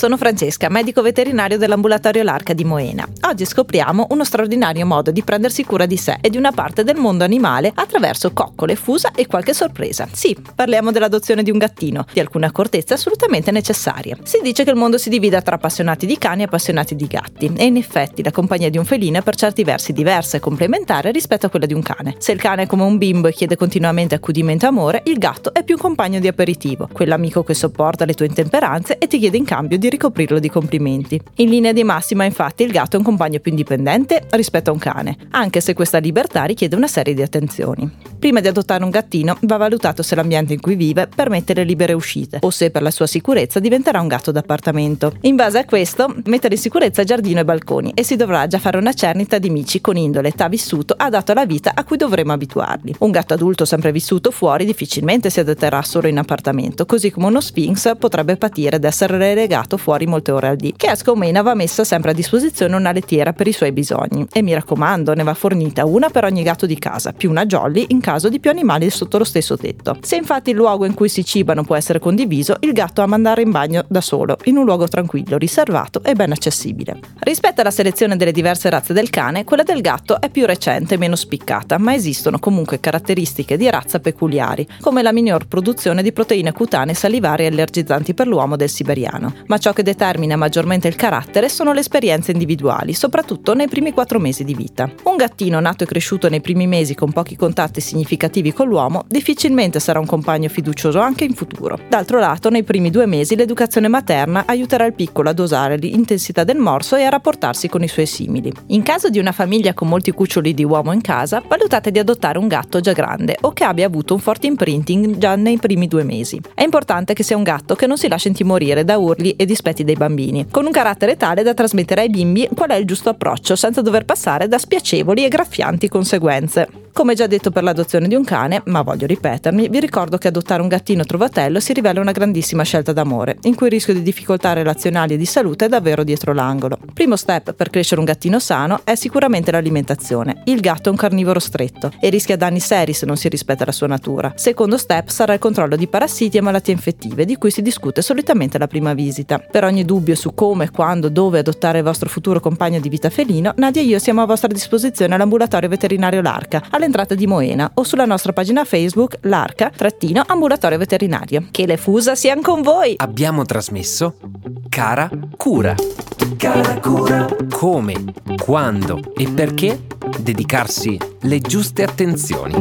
sono Francesca, medico veterinario dell'ambulatorio L'Arca di Moena. Oggi scopriamo uno straordinario modo di prendersi cura di sé e di una parte del mondo animale attraverso coccole, fusa e qualche sorpresa. Sì, parliamo dell'adozione di un gattino, di alcune accortezze assolutamente necessarie. Si dice che il mondo si divida tra appassionati di cani e appassionati di gatti e in effetti la compagnia di un felino è per certi versi diversa e complementare rispetto a quella di un cane. Se il cane è come un bimbo e chiede continuamente accudimento e amore, il gatto è più un compagno di aperitivo, quell'amico che sopporta le tue intemperanze e ti chiede in cambio di ricoprirlo di complimenti. In linea di massima, infatti, il gatto è un compagno più indipendente rispetto a un cane, anche se questa libertà richiede una serie di attenzioni. Prima di adottare un gattino va valutato se l'ambiente in cui vive permette le libere uscite o se per la sua sicurezza diventerà un gatto d'appartamento. In base a questo, mettere in sicurezza giardino e balconi e si dovrà già fare una cernita di mici con indole età vissuto adatto alla vita a cui dovremo abituarli. Un gatto adulto sempre vissuto fuori difficilmente si adatterà solo in appartamento, così come uno Sphinx potrebbe patire ad essere relegato fuori molte ore al dì. Che Escomena va messa sempre a disposizione una lettiera per i suoi bisogni e mi raccomando ne va fornita una per ogni gatto di casa, più una jolly in caso di più animali sotto lo stesso tetto. Se infatti il luogo in cui si cibano può essere condiviso, il gatto ama andare in bagno da solo, in un luogo tranquillo, riservato e ben accessibile. Rispetto alla selezione delle diverse razze del cane, quella del gatto è più recente e meno spiccata, ma esistono comunque caratteristiche di razza peculiari, come la minor produzione di proteine cutanee salivari e allergizzanti per l'uomo del siberiano. Ma ciò che determina maggiormente il carattere sono le esperienze individuali, soprattutto nei primi quattro mesi di vita. Un gattino nato e cresciuto nei primi mesi con pochi contatti significativi con l'uomo difficilmente sarà un compagno fiducioso anche in futuro. D'altro lato, nei primi due mesi l'educazione materna aiuterà il piccolo a dosare l'intensità del morso e a rapportarsi con i suoi simili. In caso di una famiglia con molti cuccioli di uomo in casa, valutate di adottare un gatto già grande o che abbia avuto un forte imprinting già nei primi due mesi. È importante che sia un gatto che non si lascia intimorire da urli e dispetti dei bambini, con un carattere tale da trasmettere ai bimbi qual è il giusto approccio senza dover passare da spiacevoli e graffianti conseguenze. Come già detto per l'adozione di un cane, ma voglio ripetermi, vi ricordo che adottare un gattino trovatello si rivela una grandissima scelta d'amore, in cui il rischio di difficoltà relazionali e di salute è davvero dietro l'angolo. Primo step per crescere un gattino sano è sicuramente l'alimentazione. Il gatto è un carnivoro stretto e rischia danni seri se non si rispetta la sua natura. Secondo step sarà il controllo di parassiti e malattie infettive, di cui si discute solitamente alla prima visita. Per ogni dubbio su come, quando, dove adottare il vostro futuro compagno di vita felino, Nadia e io siamo a vostra disposizione all'ambulatorio veterinario L'Arca, all'entrata di Moena o sulla nostra pagina Facebook L'Arca-ambulatorio veterinario. Che le fusa siano con voi! Abbiamo trasmesso Cara Cura. Cara cura, Come, quando e perché dedicarsi le giuste attenzioni.